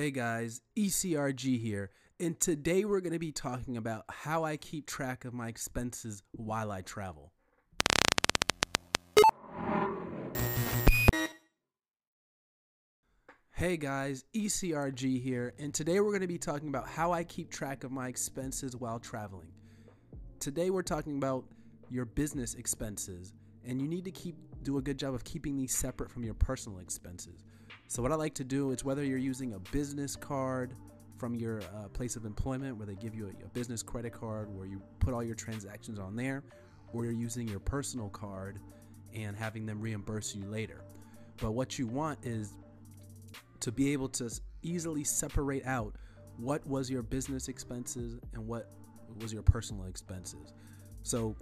Hey guys, ECRG here, and today we're going to be talking about how I keep track of my expenses while I travel. Hey guys, ECRG here, and today we're going to be talking about how I keep track of my expenses while traveling. Today we're talking about your business expenses, and you need to keep do a good job of keeping these separate from your personal expenses. So what I like to do is whether you're using a business card from your uh, place of employment, where they give you a, a business credit card where you put all your transactions on there, or you're using your personal card and having them reimburse you later. But what you want is to be able to easily separate out what was your business expenses and what was your personal expenses. So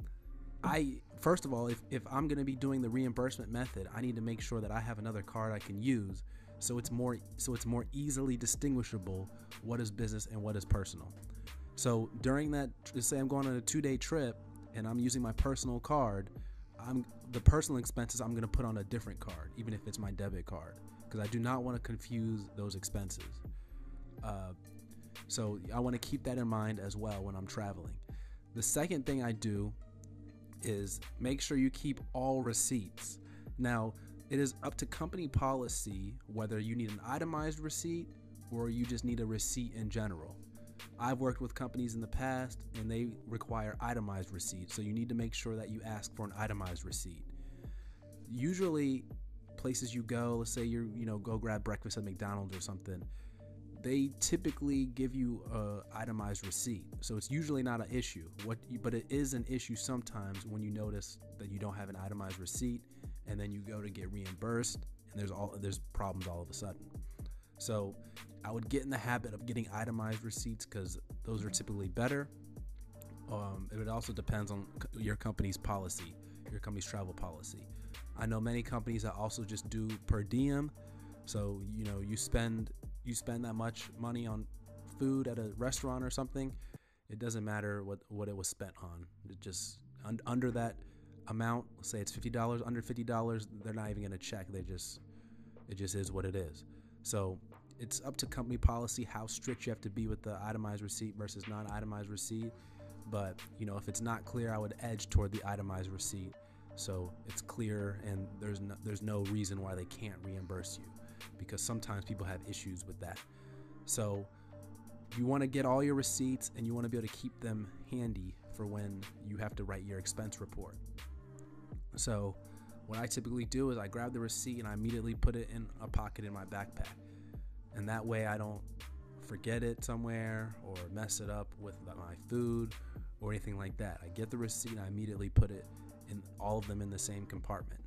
I first of all, if, if I'm going to be doing the reimbursement method, I need to make sure that I have another card I can use so it's more so it's more easily distinguishable what is business and what is personal. So during that say I'm going on a 2-day trip and I'm using my personal card, I'm the personal expenses I'm going to put on a different card even if it's my debit card because I do not want to confuse those expenses. Uh, so I want to keep that in mind as well when I'm traveling. The second thing I do is make sure you keep all receipts. Now, it is up to company policy whether you need an itemized receipt or you just need a receipt in general. I've worked with companies in the past and they require itemized receipts, so you need to make sure that you ask for an itemized receipt. Usually, places you go, let's say you're, you know, go grab breakfast at McDonald's or something, they typically give you a itemized receipt. So it's usually not an issue. What but it is an issue sometimes when you notice that you don't have an itemized receipt and then you go to get reimbursed and there's all there's problems all of a sudden. So I would get in the habit of getting itemized receipts because those are typically better. Um, it also depends on your company's policy, your company's travel policy. I know many companies that also just do per diem. So you know you spend you spend that much money on food at a restaurant or something, it doesn't matter what what it was spent on. It just un, under that amount, say it's fifty dollars, under fifty dollars, they're not even gonna check. They just it just is what it is. So it's up to company policy how strict you have to be with the itemized receipt versus non-itemized receipt. But you know, if it's not clear, I would edge toward the itemized receipt, so it's clear and there's no, there's no reason why they can't reimburse you, because sometimes people have issues with that. So you want to get all your receipts and you want to be able to keep them handy for when you have to write your expense report. So, what I typically do is I grab the receipt and I immediately put it in a pocket in my backpack. And that way I don't forget it somewhere or mess it up with my food or anything like that. I get the receipt and I immediately put it in all of them in the same compartment.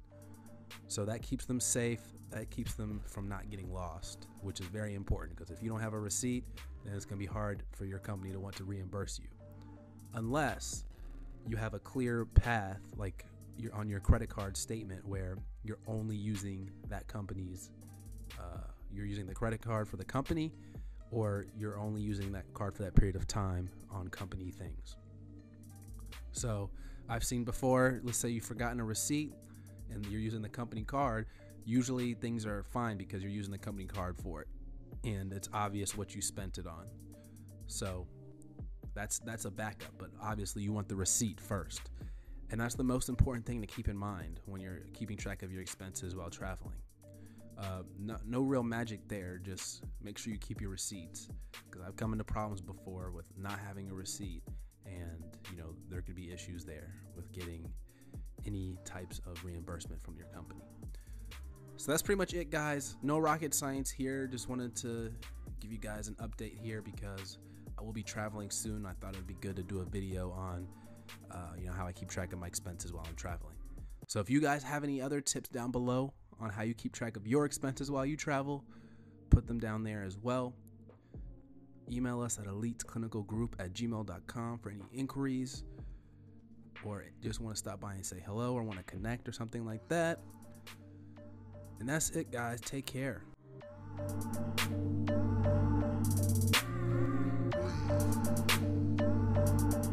So that keeps them safe, that keeps them from not getting lost, which is very important because if you don't have a receipt, then it's going to be hard for your company to want to reimburse you. Unless you have a clear path like you're on your credit card statement where you're only using that company's uh, you're using the credit card for the company or you're only using that card for that period of time on company things so i've seen before let's say you've forgotten a receipt and you're using the company card usually things are fine because you're using the company card for it and it's obvious what you spent it on so that's that's a backup but obviously you want the receipt first and that's the most important thing to keep in mind when you're keeping track of your expenses while traveling. Uh, no, no real magic there. Just make sure you keep your receipts because I've come into problems before with not having a receipt, and you know there could be issues there with getting any types of reimbursement from your company. So that's pretty much it, guys. No rocket science here. Just wanted to give you guys an update here because I will be traveling soon. I thought it would be good to do a video on uh, you know, how I keep track of my expenses while I'm traveling. So if you guys have any other tips down below on how you keep track of your expenses while you travel, put them down there as well. Email us at eliteclinicalgroup at gmail.com for any inquiries or just want to stop by and say hello or want to connect or something like that. And that's it, guys. Take care. Thank you.